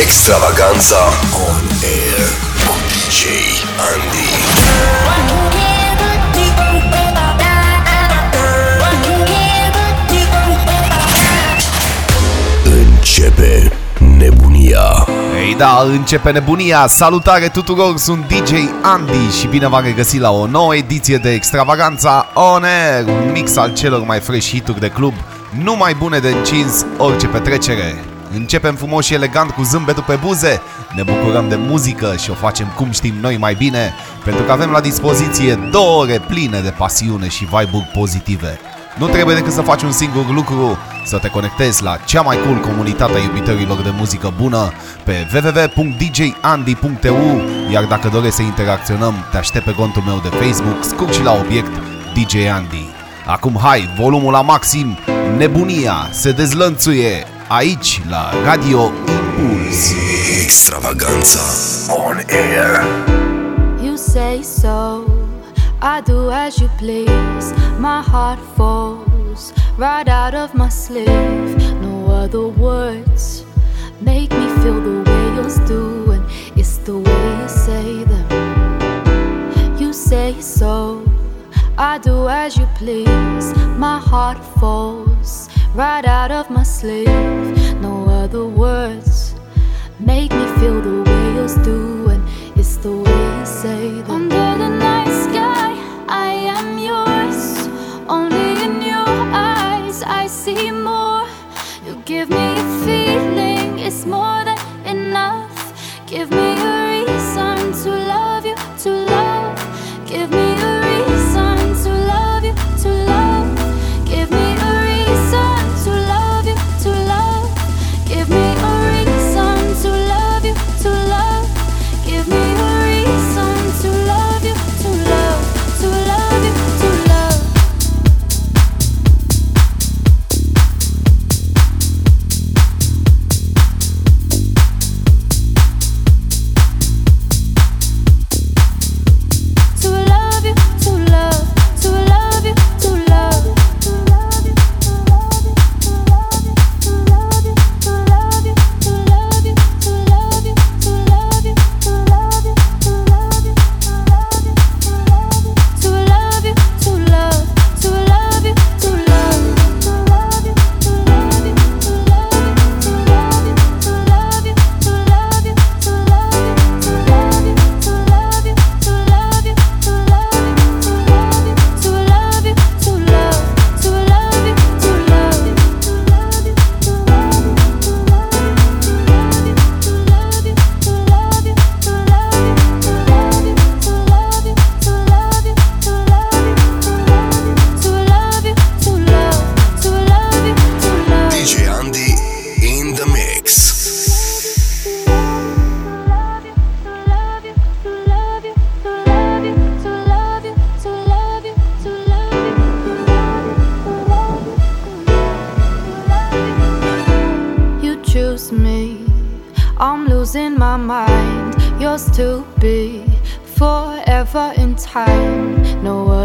Extravaganza on air cu DJ Andy. Începe nebunia. Ei da, începe nebunia! Salutare tuturor, sunt DJ Andy și bine v-am regăsit la o nouă ediție de Extravaganța On Air, un mix al celor mai fresh hituri de club, numai bune de încins orice petrecere. Începem frumos și elegant cu zâmbetul pe buze, ne bucurăm de muzică și o facem cum știm noi mai bine, pentru că avem la dispoziție două ore pline de pasiune și vibe-uri pozitive. Nu trebuie decât să faci un singur lucru, să te conectezi la cea mai cool comunitate a iubitorilor de muzică bună pe www.djandy.eu Iar dacă dorești să interacționăm, te aștept pe contul meu de Facebook, scurt și la obiect DJ Andy. Acum hai, volumul la maxim, nebunia se dezlănțuie aici la Radio Impuls. Extravaganza on air. You say so, I do as you please. My heart falls right out of my sleeve. No other words make me feel the way yours do, and it's the way you say them. You say so, I do as you please. My heart falls right out of my sleeve. No other words make me feel the way yours do, and it's the way you say them. Under the night sky, I am yours. Only in your eyes, I see more. You give me a feeling, it's more than enough. Give me a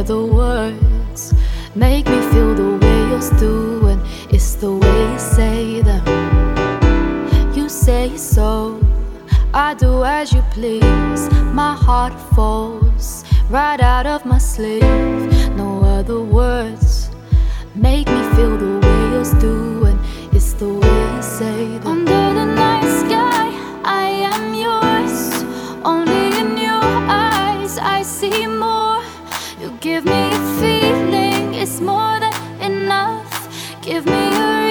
Other words make me feel the way yours do, and it's the way you say them. You say so, I do as you please. My heart falls right out of my sleeve. No other words make me feel the way yours do, and it's the way you say them. Under the night sky, I am yours. Only in your eyes, I see more. Give me a feeling, it's more than enough. Give me a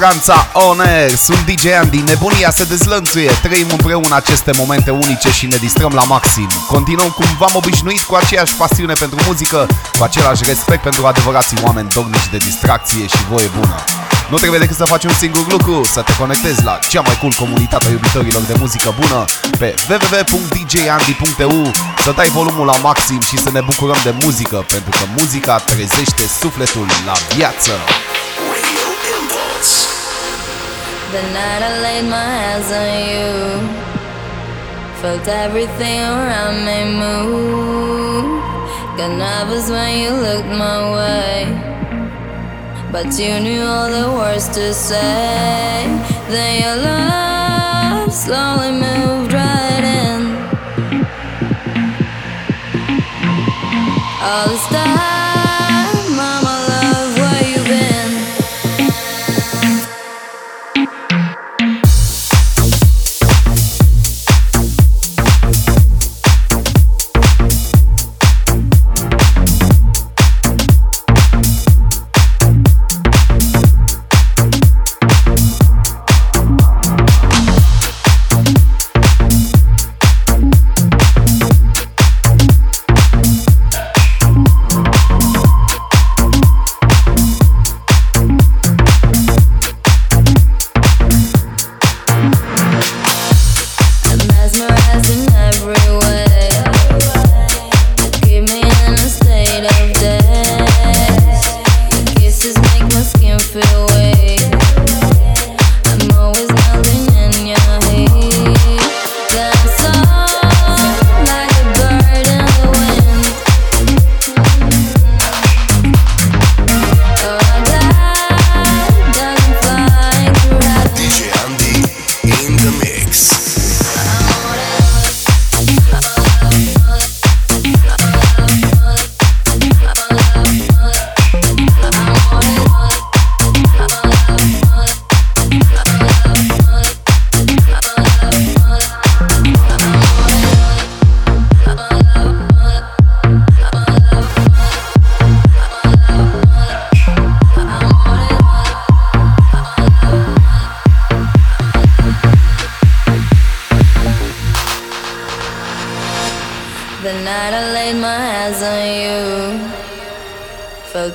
Extravaganța on air, sunt DJ Andy, nebunia se dezlănțuie. Trăim împreună aceste momente unice și ne distrăm la maxim. Continuăm cum v-am obișnuit cu aceeași pasiune pentru muzică Cu același respect pentru adevărații oameni dornici de distracție și voie bună. Nu trebuie decât să faci un singur lucru Să te conectezi la cea mai cool comunitate a iubitorilor de muzică bună Pe www.djandy.eu Să dai volumul la maxim și să ne bucurăm de muzică Pentru că muzica trezește sufletul la viață The night I laid my hands on you, felt everything around me move. Got nervous when you looked my way, but you knew all the words to say. Then your love slowly moved right in. All the time,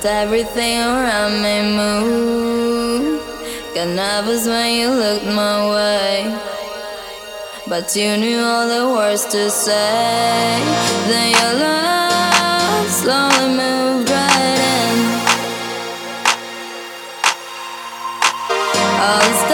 everything around me move. Got nervous when you looked my way. But you knew all the words to say. Then your love slowly moved right in. All this.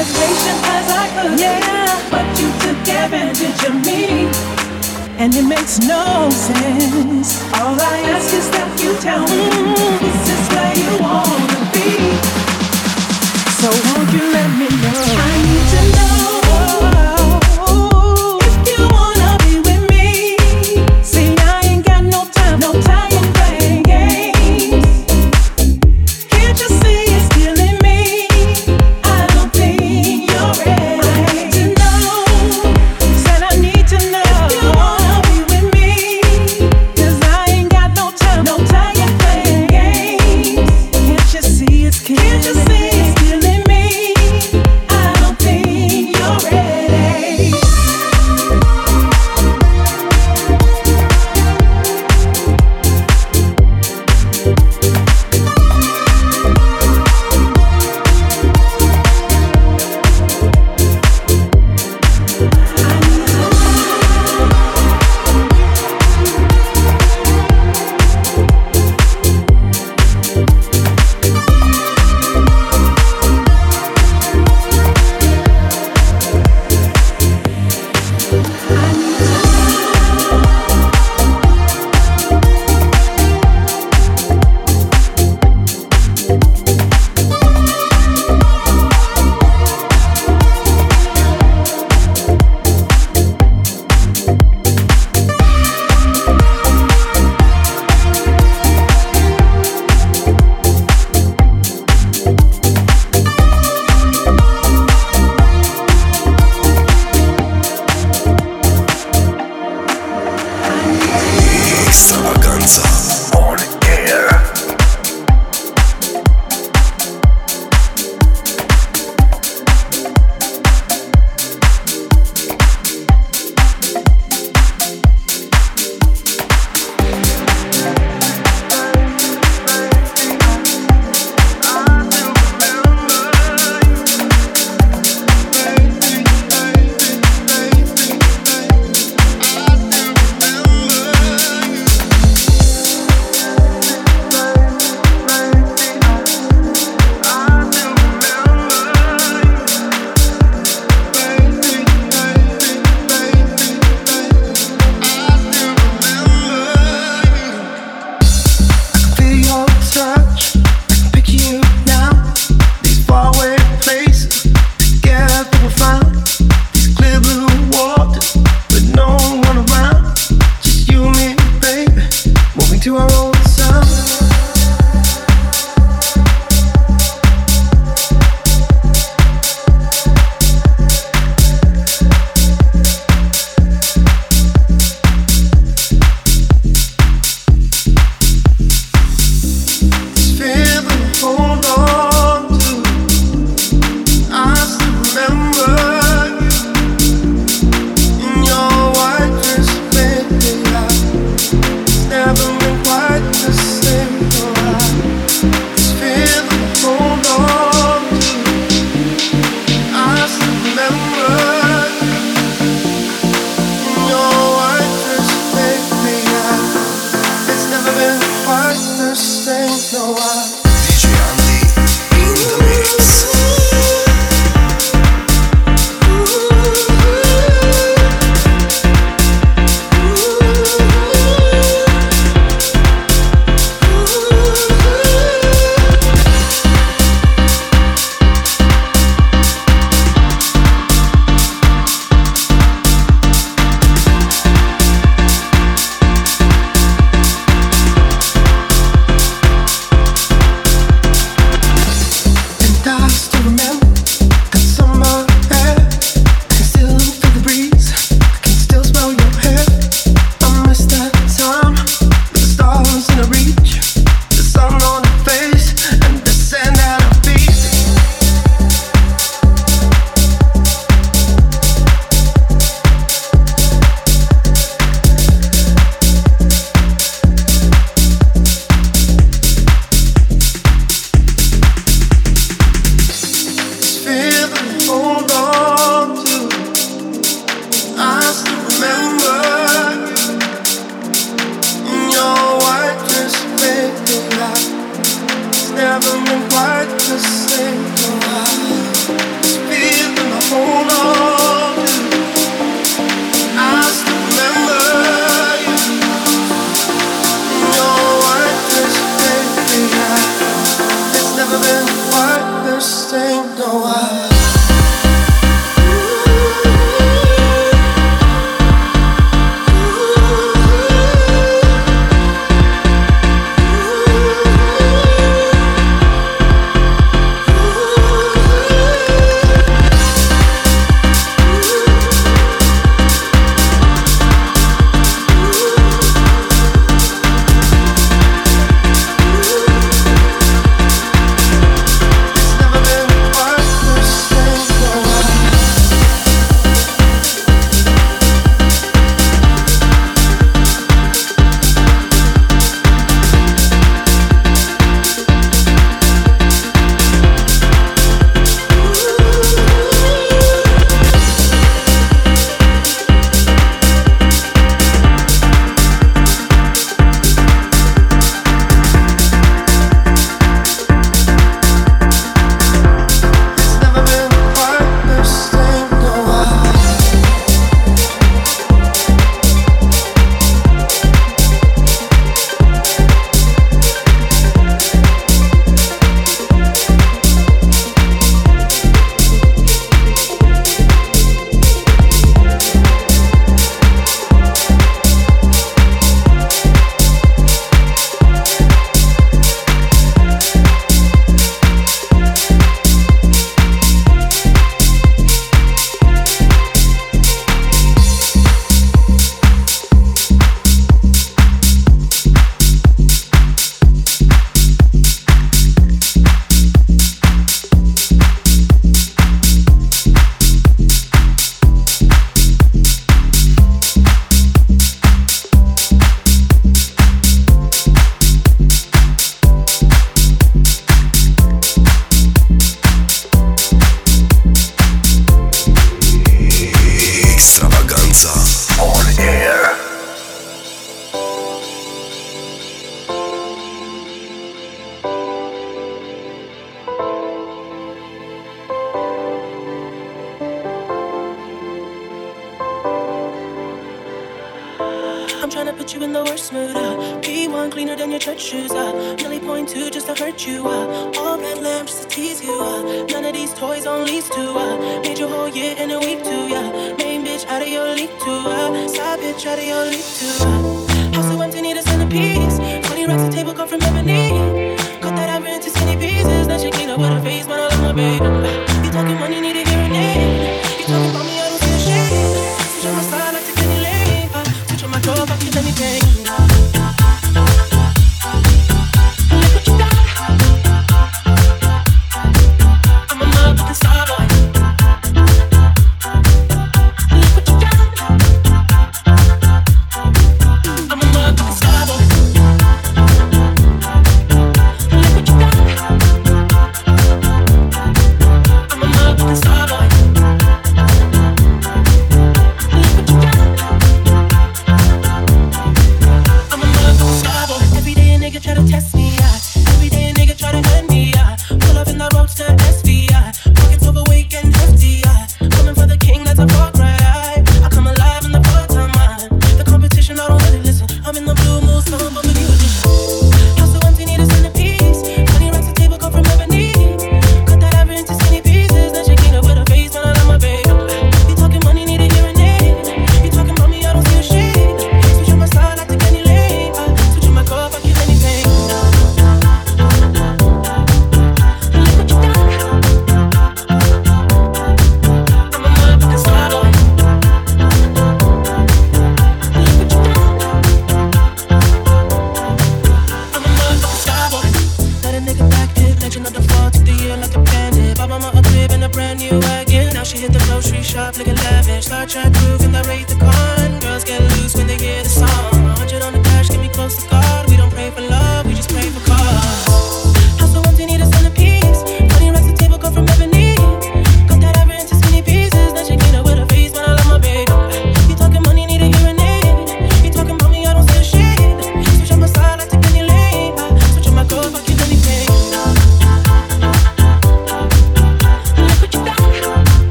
as patient as I could. Yeah. But you took advantage of me. And it makes no sense. All I ask is that you tell me mm-hmm. this is where you wanna be. So won't you let me know? I need to know. just ain't no I.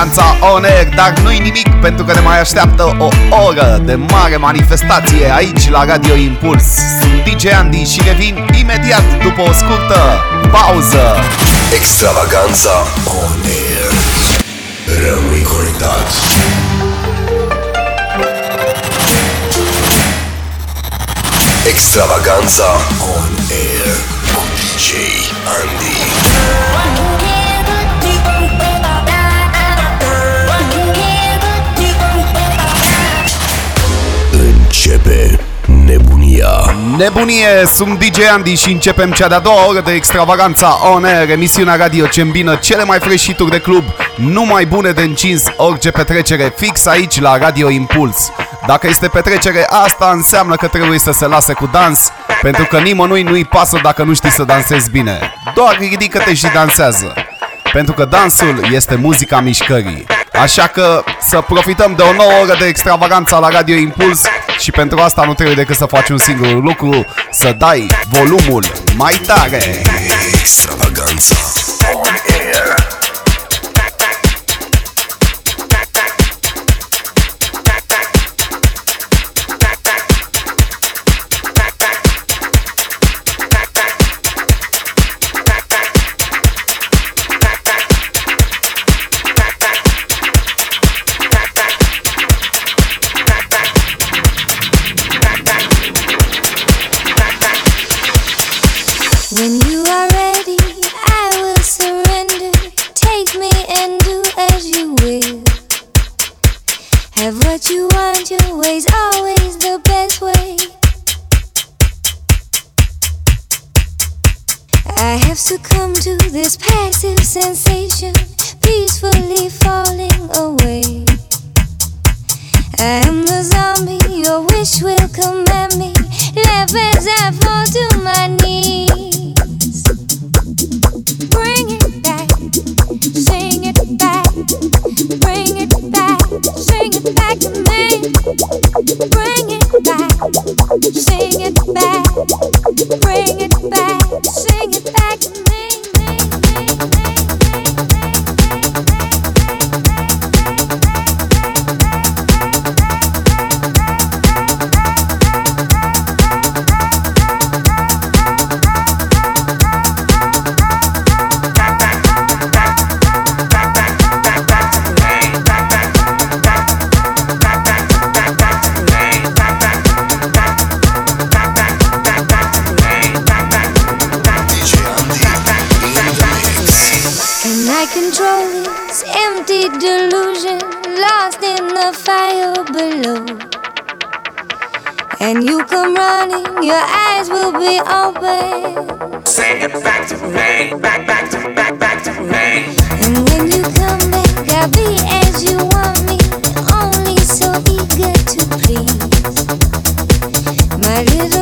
extravaganța On Air, dar nu-i nimic pentru că ne mai așteaptă o oră de mare manifestație aici la Radio Impuls. Sunt DJ Andy și revin imediat după o scurtă pauză. Extravaganța On Air. Rămâi conectat. Extravaganța On Air cu DJ Andy. Nebunia. Nebunie, sunt DJ Andy și începem cea de-a doua oră de extravaganța On Air Emisiunea radio ce îmbină cele mai fresh de club Numai bune de încins orice petrecere fix aici la Radio Impuls. Dacă este petrecere, asta înseamnă că trebuie să se lase cu dans Pentru că nimănui nu-i pasă dacă nu știi să dansezi bine. Doar ridică-te și dansează pentru că dansul este muzica mișcării. Așa că să profităm de o nouă oră de extravaganță la Radio Impuls și pentru asta nu trebuie decât să faci un singur lucru, să dai volumul mai tare. Extravaganța on air. This passive sensation, realidad.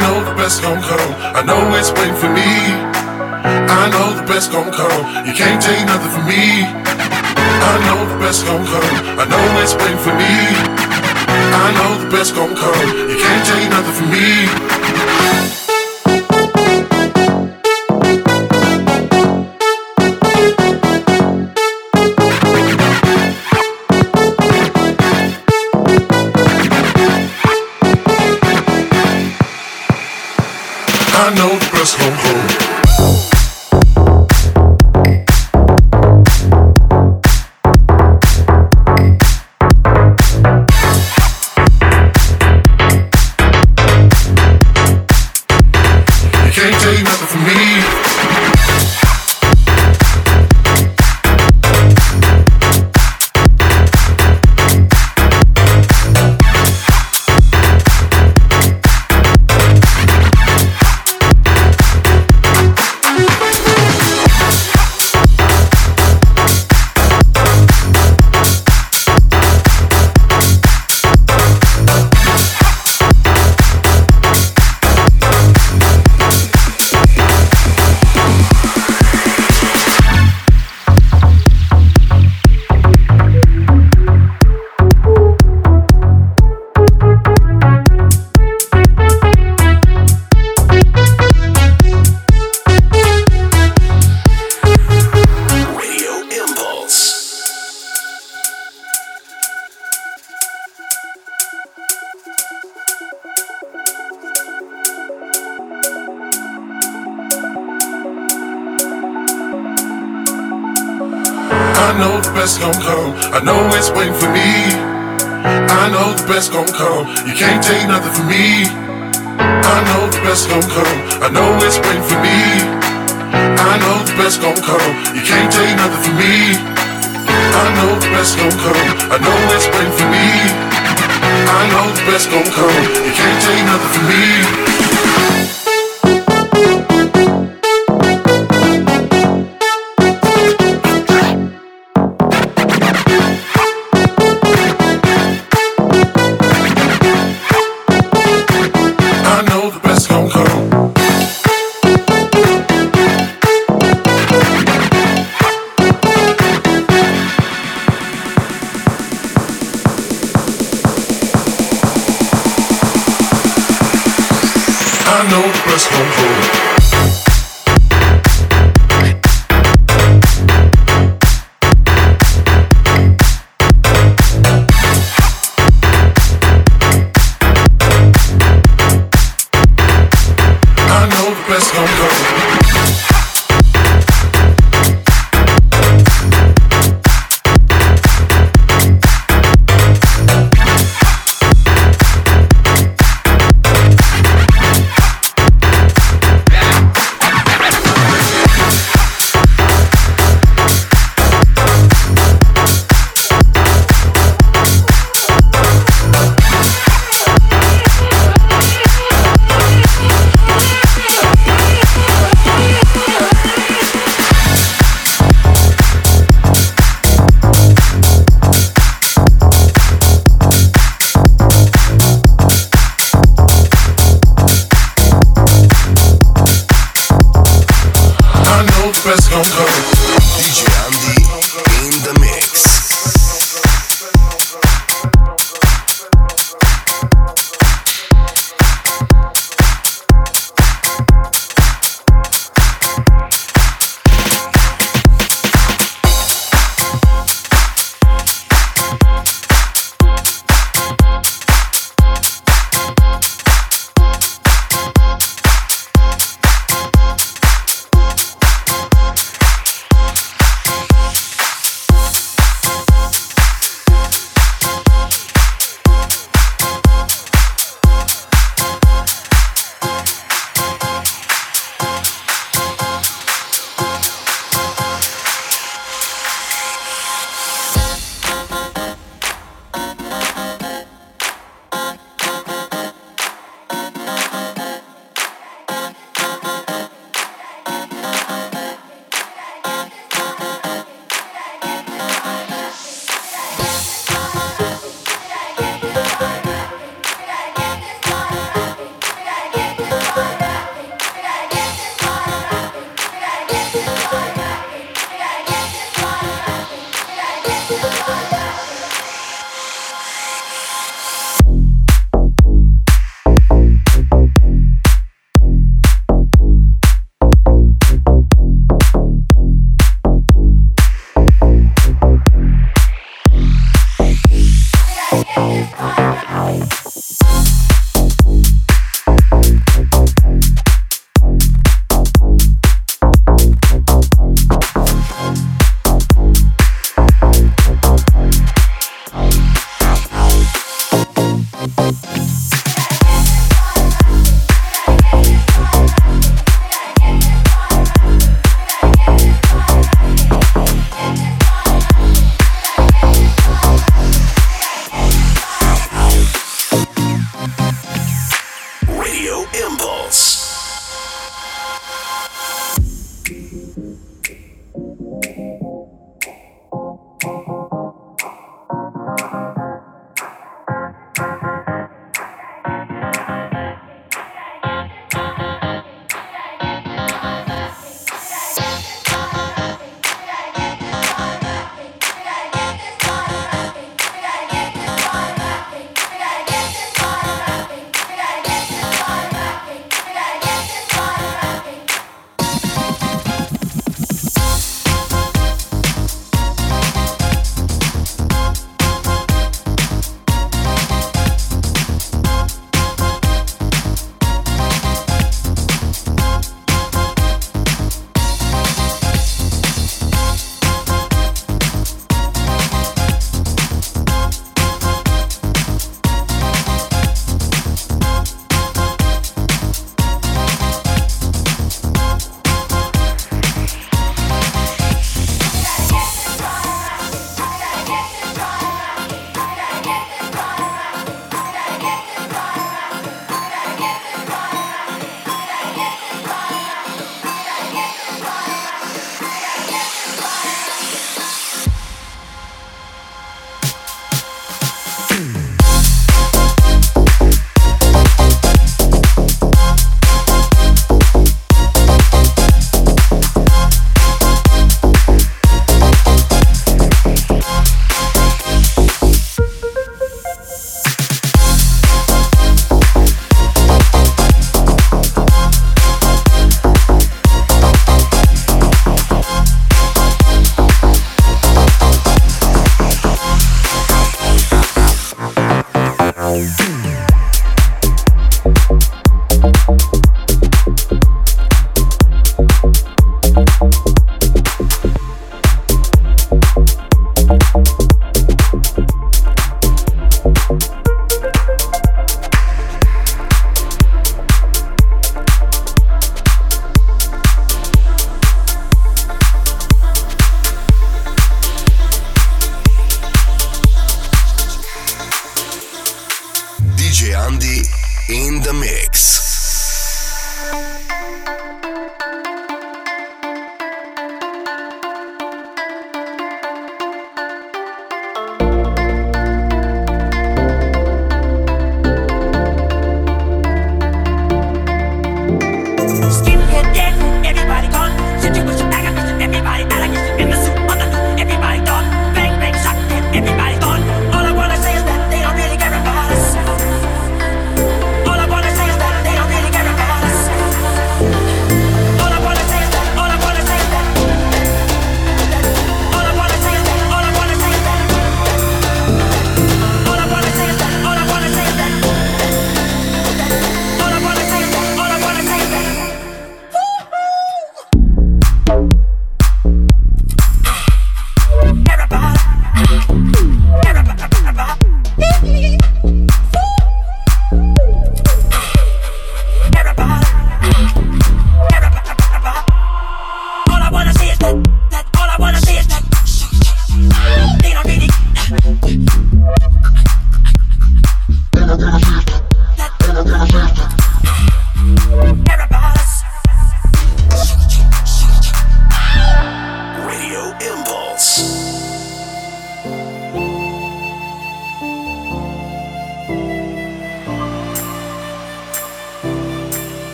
know the best gon' come. I know it's waiting for me. I know the best gon' come. You can't take nothing from me. I know the best gon' come. I know it's waiting for me. I know the best gon' come. You can't take nothing from me.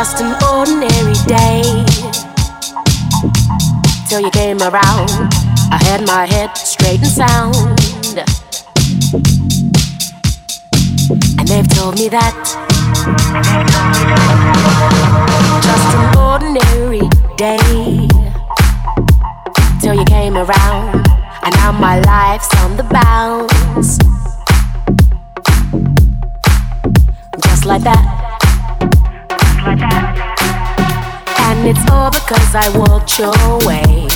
just an ordinary day. Till you came around, I had my head straight and sound. And they've told me that. Just an ordinary day. Till you came around, and now my life's on the bounce. Just like that because I walked your way.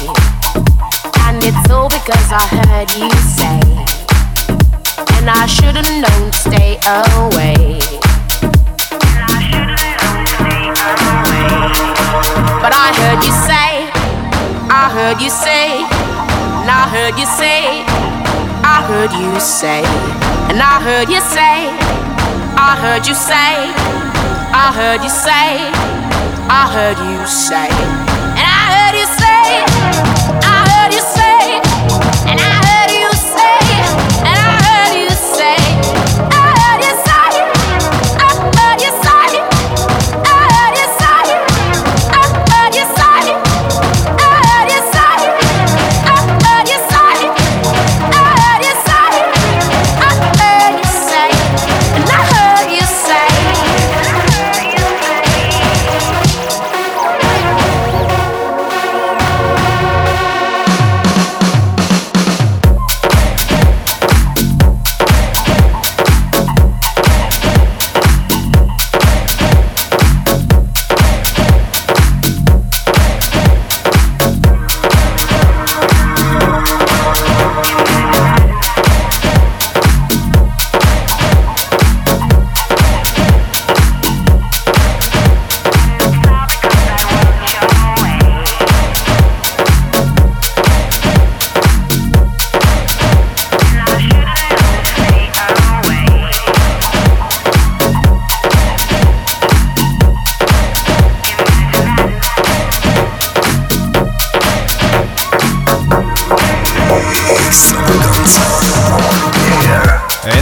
And it's all because I heard you say. And I should've known to stay away. But I heard you say, I heard you say, and I heard you say, I heard you say, and I heard you say, I heard you say, I heard you say, I heard you say,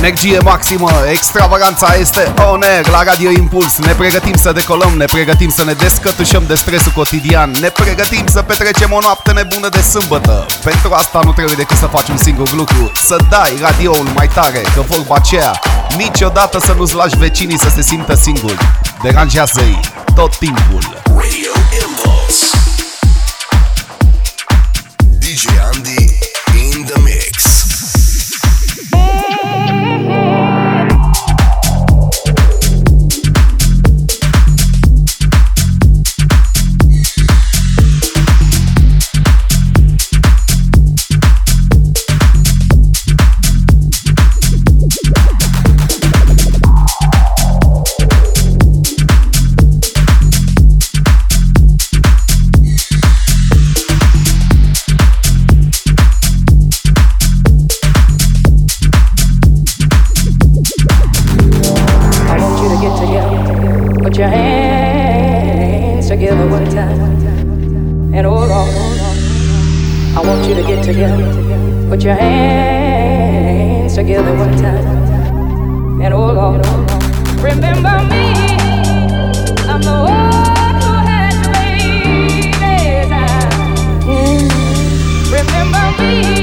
Energie maximă, extravaganța este on air la Radio Impuls. Ne pregătim să decolăm, ne pregătim să ne descătușăm de stresul cotidian. Ne pregătim să petrecem o noapte nebună de sâmbătă. Pentru asta nu trebuie decât să faci un singur lucru. Să dai radioul mai tare, că vorba aceea Niciodată să nu-ți lași vecinii să se simtă singuri. Deranjează-i tot timpul Put your hands together one time. And hold on. I want you to get together. Put your hands together one time. And hold on. Remember me. I'm the one who had you ladies. Mm. Remember me.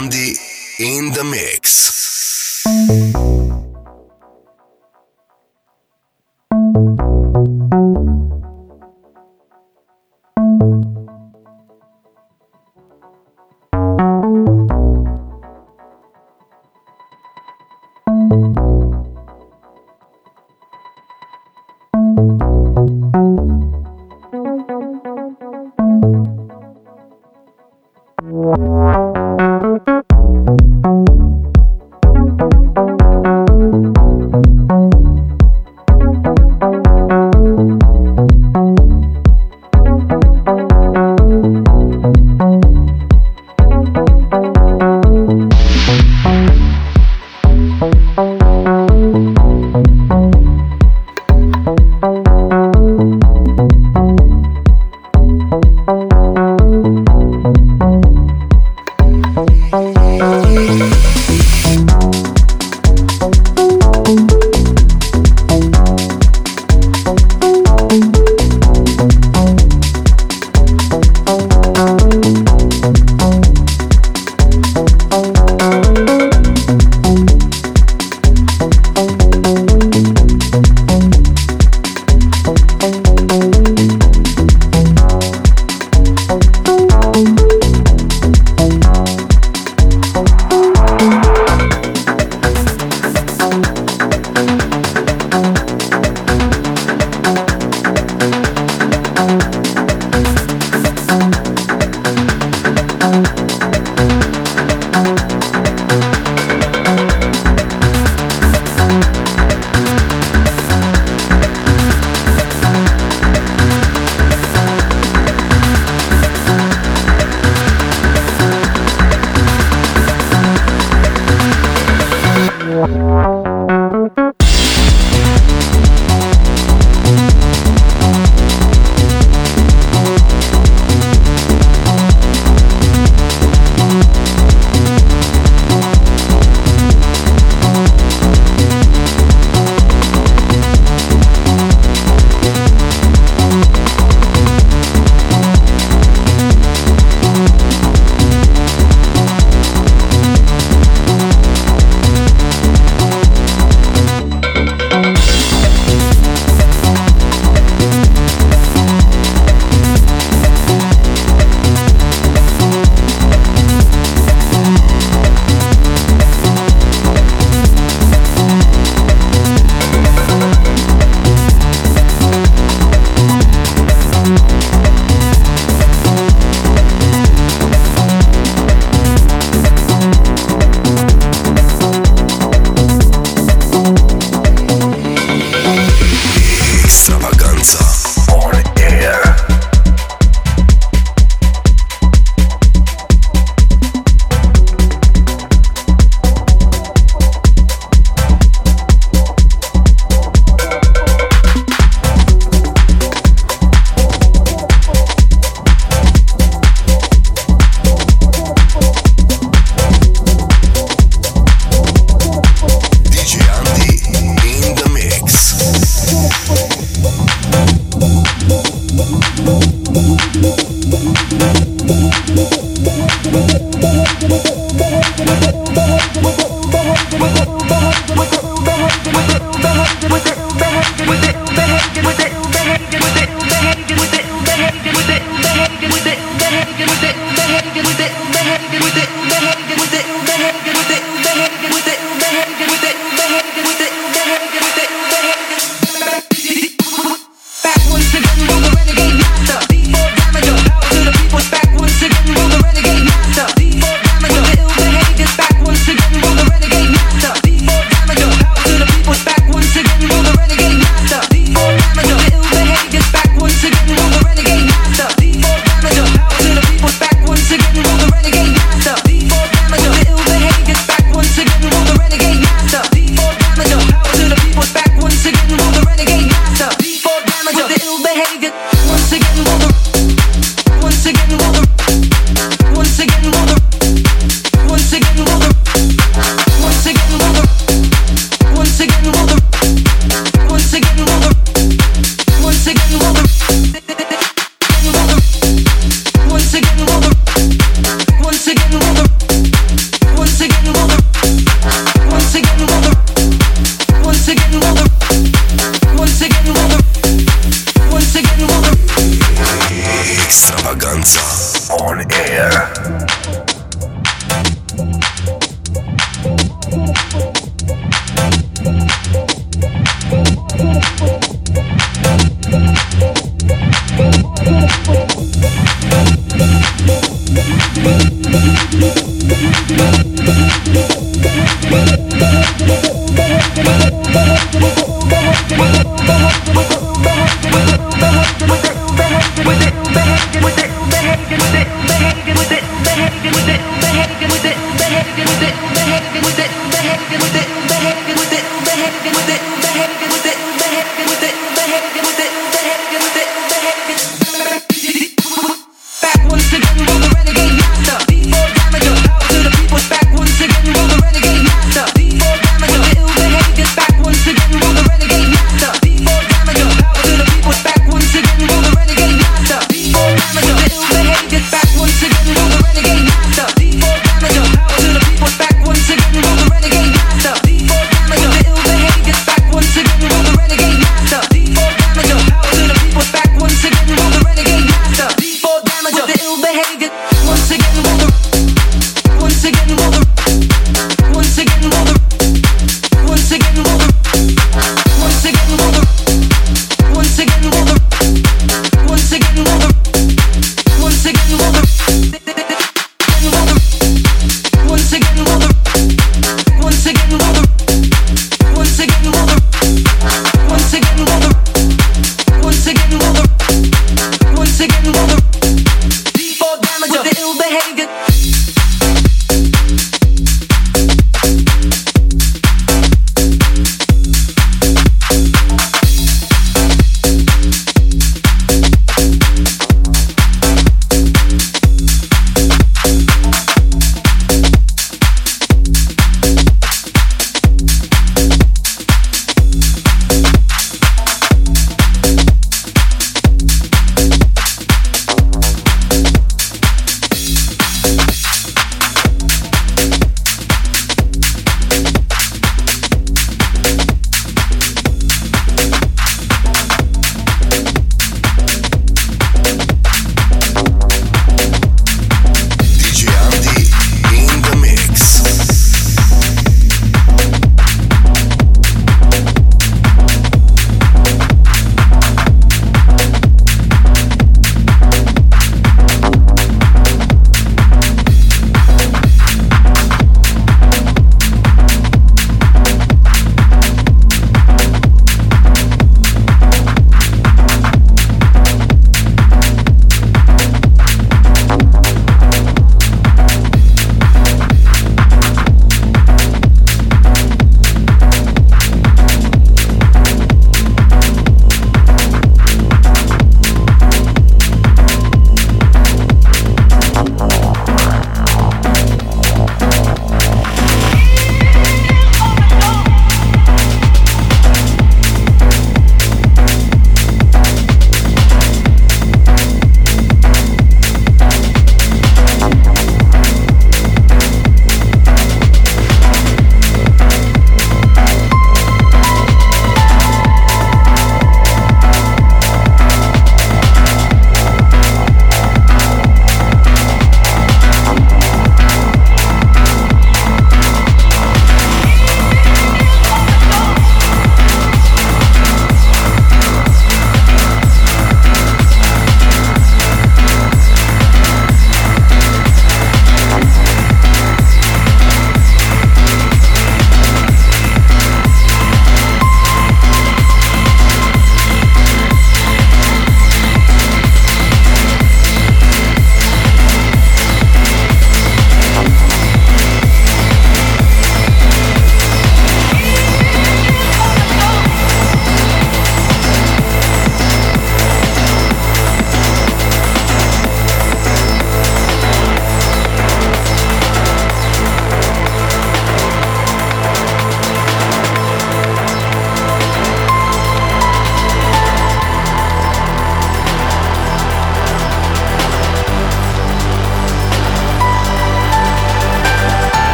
Grandi in the mix.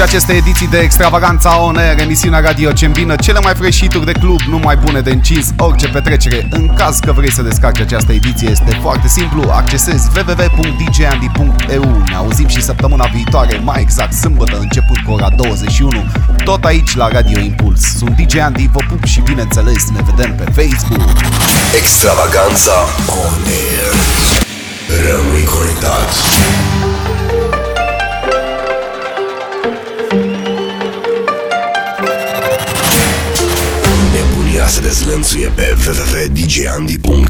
Și aceste ediții de Extravaganța On Air, emisiunea radio ce îmbină cele mai fresh de club, nu mai bune de încins orice petrecere. În caz că vrei să descarci această ediție, este foarte simplu, accesezi www.djandy.eu. Ne auzim și săptămâna viitoare, mai exact sâmbătă, început cu ora 21, tot aici la Radio Impuls. Sunt DJ Andy, vă pup și bineînțeles ne vedem pe Facebook. Extravaganza On Air. Rămâi conectat. Deslanzi e www.djandi.com